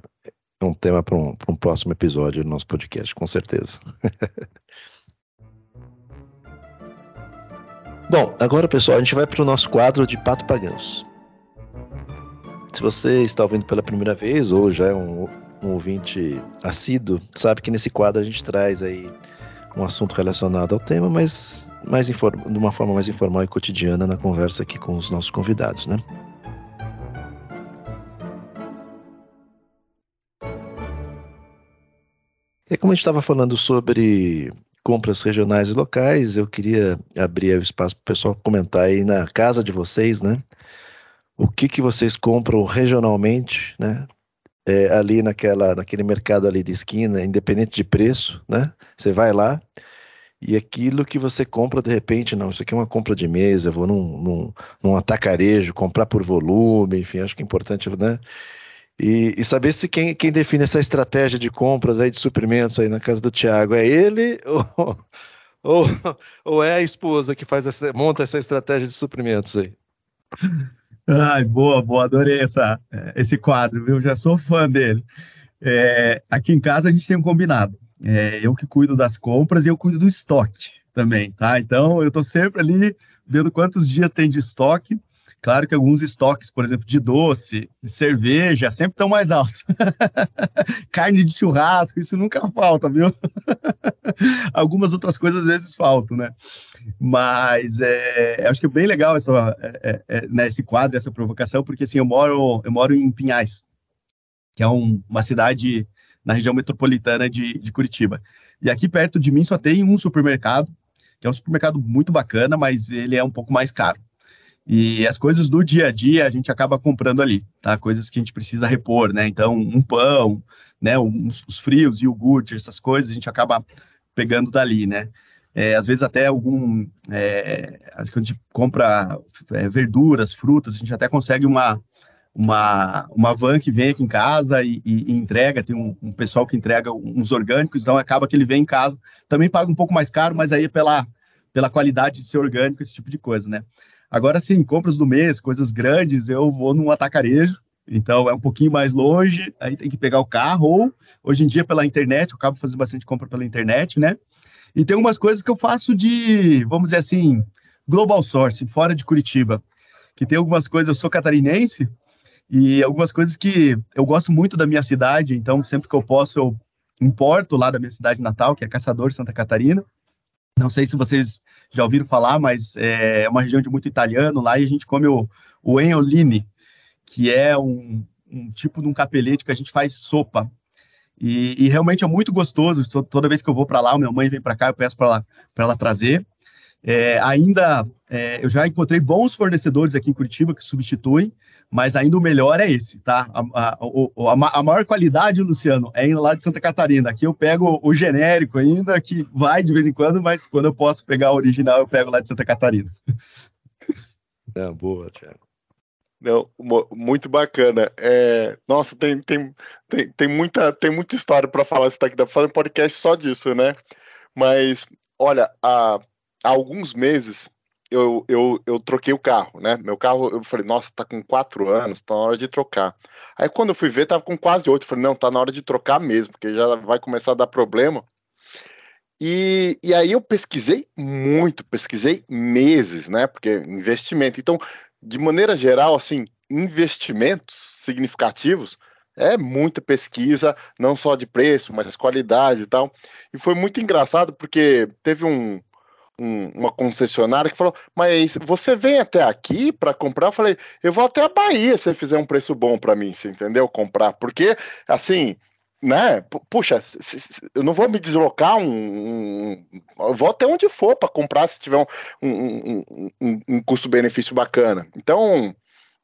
Speaker 1: é um tema para um, um próximo episódio do nosso podcast, com certeza. Bom, agora pessoal, a gente vai para o nosso quadro de Pato Pagãos. Se você está ouvindo pela primeira vez ou já é um, um ouvinte assíduo, sabe que nesse quadro a gente traz aí um assunto relacionado ao tema, mas mais de uma forma mais informal e cotidiana na conversa aqui com os nossos convidados, né? É como a gente estava falando sobre compras regionais e locais. Eu queria abrir o espaço para o pessoal comentar aí na casa de vocês, né? O que que vocês compram regionalmente, né? É, ali naquela, naquele mercado ali de esquina, independente de preço, né? Você vai lá e aquilo que você compra de repente, não, isso aqui é uma compra de mesa, vou num, num, num atacarejo, comprar por volume, enfim, acho que é importante, né? E, e, saber se quem, quem define essa estratégia de compras aí de suprimentos aí na casa do Tiago é ele ou, ou, ou é a esposa que faz essa, monta essa estratégia de suprimentos aí?
Speaker 2: Ai, boa, boa, adorei essa, esse quadro, viu? Já sou fã dele. É, aqui em casa a gente tem um combinado. É, eu que cuido das compras e eu cuido do estoque também, tá? Então eu tô sempre ali vendo quantos dias tem de estoque Claro que alguns estoques, por exemplo, de doce, de cerveja, sempre estão mais altos. Carne de churrasco, isso nunca falta, viu? Algumas outras coisas às vezes faltam, né? Mas é, acho que é bem legal essa, é, é, né, esse quadro, essa provocação, porque assim, eu moro, eu moro em Pinhais, que é um, uma cidade na região metropolitana de, de Curitiba. E aqui perto de mim só tem um supermercado, que é um supermercado muito bacana, mas ele é um pouco mais caro. E as coisas do dia a dia a gente acaba comprando ali, tá? Coisas que a gente precisa repor, né? Então, um pão, né? Os frios, iogurte, essas coisas a gente acaba pegando dali, né? É, às vezes até algum, é, a gente compra é, verduras, frutas, a gente até consegue uma, uma, uma van que vem aqui em casa e, e, e entrega, tem um, um, pessoal que entrega uns orgânicos, então acaba que ele vem em casa, também paga um pouco mais caro, mas aí é pela, pela qualidade de ser orgânico, esse tipo de coisa, né? Agora sim, compras do mês, coisas grandes, eu vou num atacarejo, então é um pouquinho mais longe, aí tem que pegar o carro, ou hoje em dia pela internet, eu acabo fazendo bastante compra pela internet, né? E tem algumas coisas que eu faço de, vamos dizer assim, global source, fora de Curitiba. Que tem algumas coisas, eu sou catarinense, e algumas coisas que eu gosto muito da minha cidade, então sempre que eu posso eu importo lá da minha cidade natal, que é Caçador, Santa Catarina. Não sei se vocês já ouviram falar, mas é uma região de muito italiano lá e a gente come o, o enolini, que é um, um tipo de um capelete que a gente faz sopa. E, e realmente é muito gostoso. Toda vez que eu vou para lá, minha mãe vem para cá, eu peço para ela, ela trazer. É, ainda é, eu já encontrei bons fornecedores aqui em Curitiba que substituem, mas ainda o melhor é esse, tá? A, a, a, a, maior qualidade, Luciano, é indo lá de Santa Catarina. Aqui eu pego o genérico ainda, que vai de vez em quando, mas quando eu posso pegar o original, eu pego lá de Santa Catarina.
Speaker 1: É, boa, Thiago.
Speaker 4: Não, muito bacana. É, nossa, tem, tem, tem, tem, muita, tem muita história para falar. Você tá aqui, dá fazer um podcast só disso, né? Mas, olha, há, há alguns meses eu, eu, eu troquei o carro, né? Meu carro, eu falei, nossa, tá com quatro anos, tá na hora de trocar. Aí quando eu fui ver, tava com quase oito. Falei, não, tá na hora de trocar mesmo, porque já vai começar a dar problema. E, e aí eu pesquisei muito, pesquisei meses, né? Porque investimento. Então, de maneira geral, assim, investimentos significativos é muita pesquisa, não só de preço, mas qualidade e tal. E foi muito engraçado porque teve um, um, uma concessionária que falou: Mas você vem até aqui para comprar? Eu falei: Eu vou até a Bahia se fizer um preço bom para mim, você entendeu? Comprar. Porque, assim, né? Puxa, eu não vou me deslocar um, um, eu vou até onde for para comprar se tiver um, um, um, um custo-benefício bacana. Então,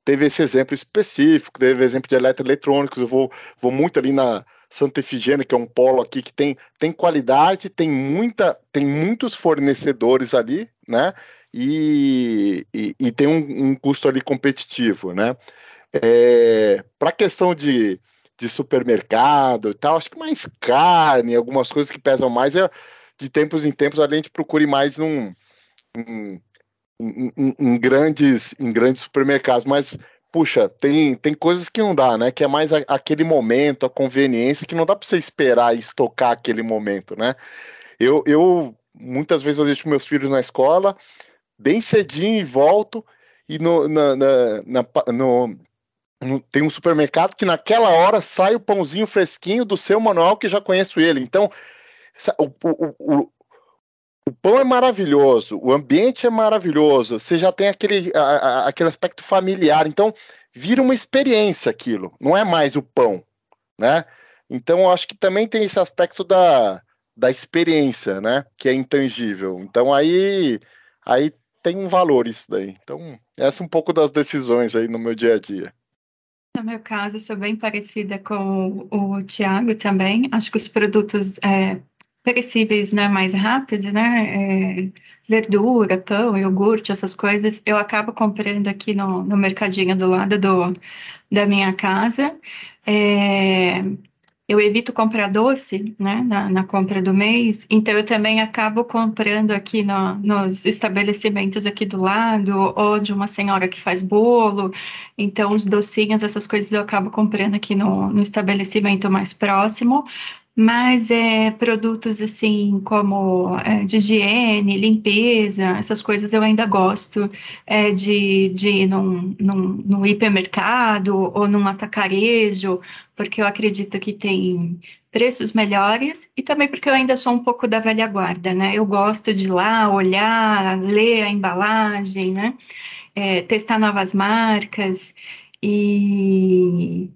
Speaker 4: teve esse exemplo específico, teve exemplo de eletroeletrônicos, eu vou, vou muito ali na Santa Efigênia, que é um polo aqui que tem, tem qualidade, tem muita, tem muitos fornecedores ali, né? E, e, e tem um, um, custo ali competitivo, né? É, Para a questão de, de supermercado e tal, acho que mais carne, algumas coisas que pesam mais, é, de tempos em tempos a gente procure mais num, em, em, em, grandes, em grandes supermercados, mas puxa, tem, tem coisas que não dá, né? Que é mais a, aquele momento, a conveniência, que não dá para você esperar e estocar aquele momento, né? Eu, eu muitas vezes eu deixo meus filhos na escola, bem cedinho e volto, e no, na, na, na no, no, tem um supermercado que naquela hora sai o pãozinho fresquinho do seu manual que já conheço ele. Então, o, o, o, o pão é maravilhoso, o ambiente é maravilhoso, você já tem aquele, a, a, aquele aspecto familiar, então vira uma experiência aquilo, não é mais o pão, né? Então eu acho que também tem esse aspecto da, da experiência, né? Que é intangível. Então aí, aí tem um valor isso daí. Então, essa é um pouco das decisões aí no meu dia a dia.
Speaker 3: No meu caso, eu sou bem parecida com o, Tiago também. Acho que os produtos é, perecíveis, né, mais rápido, né, é, verdura, pão, iogurte, essas coisas, eu acabo comprando aqui no, no mercadinho do lado do, da minha casa. É, eu evito comprar doce, né, na, na, compra do mês, então eu também acabo comprando aqui no, nos estabelecimentos aqui do lado, ou de uma senhora que faz bolo, então os docinhos, essas coisas eu acabo comprando aqui no, no estabelecimento mais próximo, mas é, produtos assim como é, de higiene, limpeza, essas coisas eu ainda gosto é, de, de ir num, num, num hipermercado ou num atacarejo, porque eu acredito que tem preços melhores e também porque eu ainda sou um pouco da velha guarda, né? Eu gosto de ir lá olhar, ler a embalagem, né? É, testar novas marcas e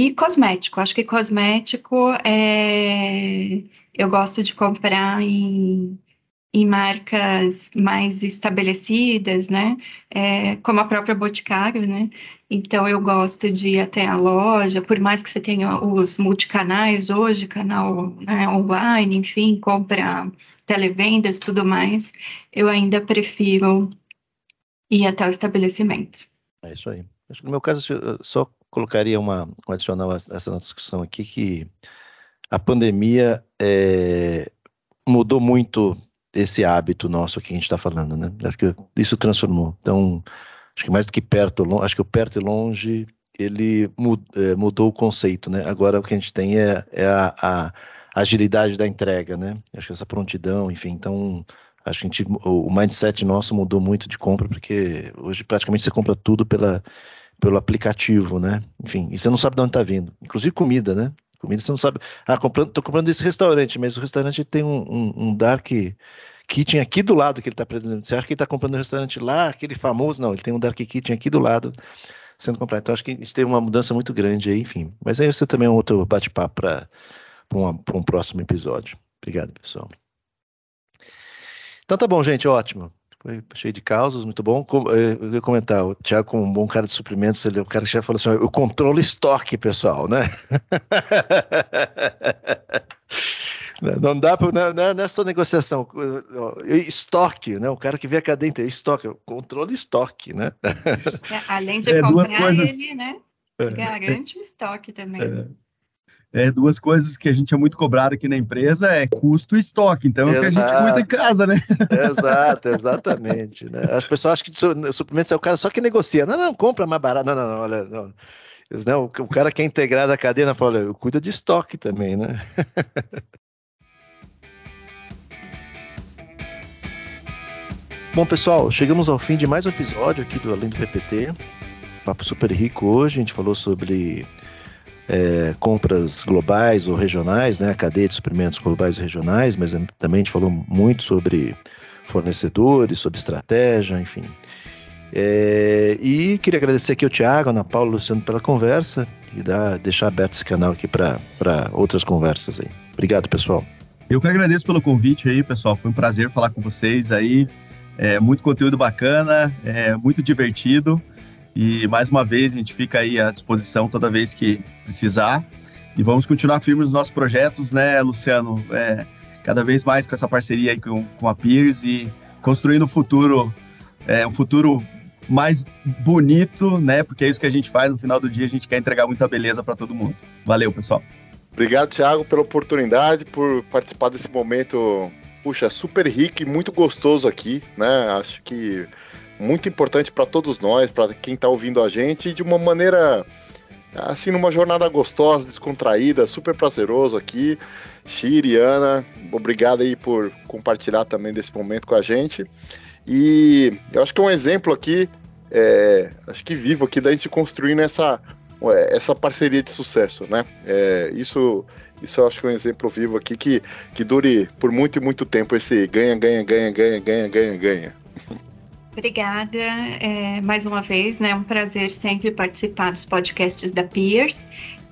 Speaker 3: e cosmético, acho que cosmético é, eu gosto de comprar em, em marcas mais estabelecidas, né? É, como a própria Boticário, né? Então eu gosto de ir até a loja, por mais que você tenha os multicanais hoje, canal né, online, enfim, compra televendas, tudo mais, eu ainda prefiro ir até o estabelecimento.
Speaker 1: É isso aí. Acho que no meu caso, só colocaria uma, um adicional a essa nossa discussão aqui, que a pandemia é, mudou muito esse hábito nosso que a gente está falando, né? Acho que isso transformou. Então, acho que mais do que perto, longe, acho que o perto e longe, ele é, mudou o conceito, né? Agora o que a gente tem é, é a, a, agilidade da entrega, né? Acho que essa prontidão, enfim, então acho que a gente, o mindset nosso mudou muito de compra, porque hoje praticamente você compra tudo pela pelo aplicativo, né? Enfim, e você não sabe de onde está vindo. Inclusive comida, né? Comida você não sabe. Ah, comprando, tô comprando esse restaurante, mas o restaurante tem um, um, um dark kitchen aqui do lado que ele está apresentando. Você acha que ele está comprando um restaurante lá, aquele famoso? Não, ele tem um dark kitchen aqui do lado sendo comprado. Então acho que a gente teve uma mudança muito grande aí, enfim. Mas aí você também é um outro bate-papo para um próximo episódio. Obrigado, pessoal. Então tá bom, gente, ótimo. Foi cheio de causas, muito bom. Eh, eu ia comentar, o Thiago, como um bom cara de suprimentos, ele, o cara já falou assim: eu controlo estoque, pessoal, né? Não dá para. Não, não, é só negociação. Estoque, né? O cara que vê a cadeia inteira, estoque, controle estoque, né?
Speaker 3: É, além de é, comprar coisas... ele, né? É. Garante o estoque também. É
Speaker 2: é, duas coisas que a gente é muito cobrado aqui na empresa é custo e estoque. Então é o que a gente cuida em casa, né?
Speaker 1: Exato, exatamente. Né? As pessoas acham que suplementos é o cara só que negocia. Não, não, compra mais barato. Não, não, não, olha, não. não o cara que é integrado da cadeia fala, eu cuido de estoque também, né? Bom, pessoal, chegamos ao fim de mais um episódio aqui do Além do PPT. Papo super rico hoje. A gente falou sobre é, compras globais ou regionais, né, a cadeia de suprimentos globais e regionais, mas também a gente falou muito sobre fornecedores, sobre estratégia, enfim. É, e queria agradecer aqui ao Tiago, Ana Paula, Luciano pela conversa e dar, deixar aberto esse canal aqui para outras conversas aí. Obrigado, pessoal.
Speaker 2: Eu que agradeço pelo convite aí, pessoal. Foi um prazer falar com vocês aí. É, muito conteúdo bacana, é muito divertido. E mais uma vez a gente fica aí à disposição toda vez que precisar. E vamos continuar firmes nos nossos projetos, né, Luciano? É, cada vez mais com essa parceria aí com, com a Peers e construindo um futuro, é, um futuro mais bonito, né? Porque é isso que a gente faz no final do dia, a gente quer entregar muita beleza para todo mundo. Valeu, pessoal.
Speaker 4: Obrigado, Thiago, pela oportunidade, por participar desse momento, puxa, super rico e muito gostoso aqui, né? Acho que muito importante para todos nós, para quem está ouvindo a gente, de uma maneira assim, numa jornada gostosa, descontraída, super prazeroso aqui. Shiri, Ana, obrigado aí por compartilhar também desse momento com a gente. E eu acho que é um exemplo aqui, é, acho que vivo aqui da gente construindo essa, essa parceria de sucesso, né? É, isso, isso eu acho que é um exemplo vivo aqui que, que dure por muito e muito tempo esse ganha, ganha, ganha, ganha, ganha, ganha, ganha.
Speaker 3: Obrigada é, mais uma vez, né? É um prazer sempre participar dos podcasts da Peers.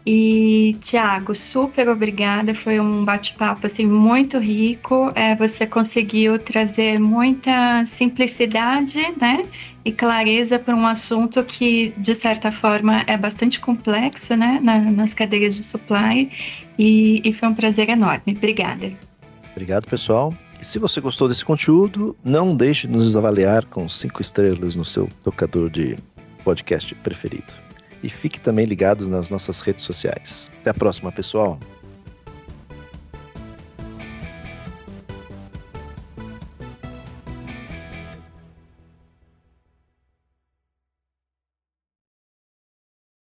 Speaker 3: E, Tiago, super obrigada. Foi um bate-papo assim, muito rico. É, você conseguiu trazer muita simplicidade né, e clareza para um assunto que, de certa forma, é bastante complexo né, na, nas cadeias de supply. E, e foi um prazer enorme. Obrigada.
Speaker 1: Obrigado, pessoal. Se você gostou desse conteúdo, não deixe de nos avaliar com cinco estrelas no seu tocador de podcast preferido. E fique também ligado nas nossas redes sociais. Até a próxima, pessoal!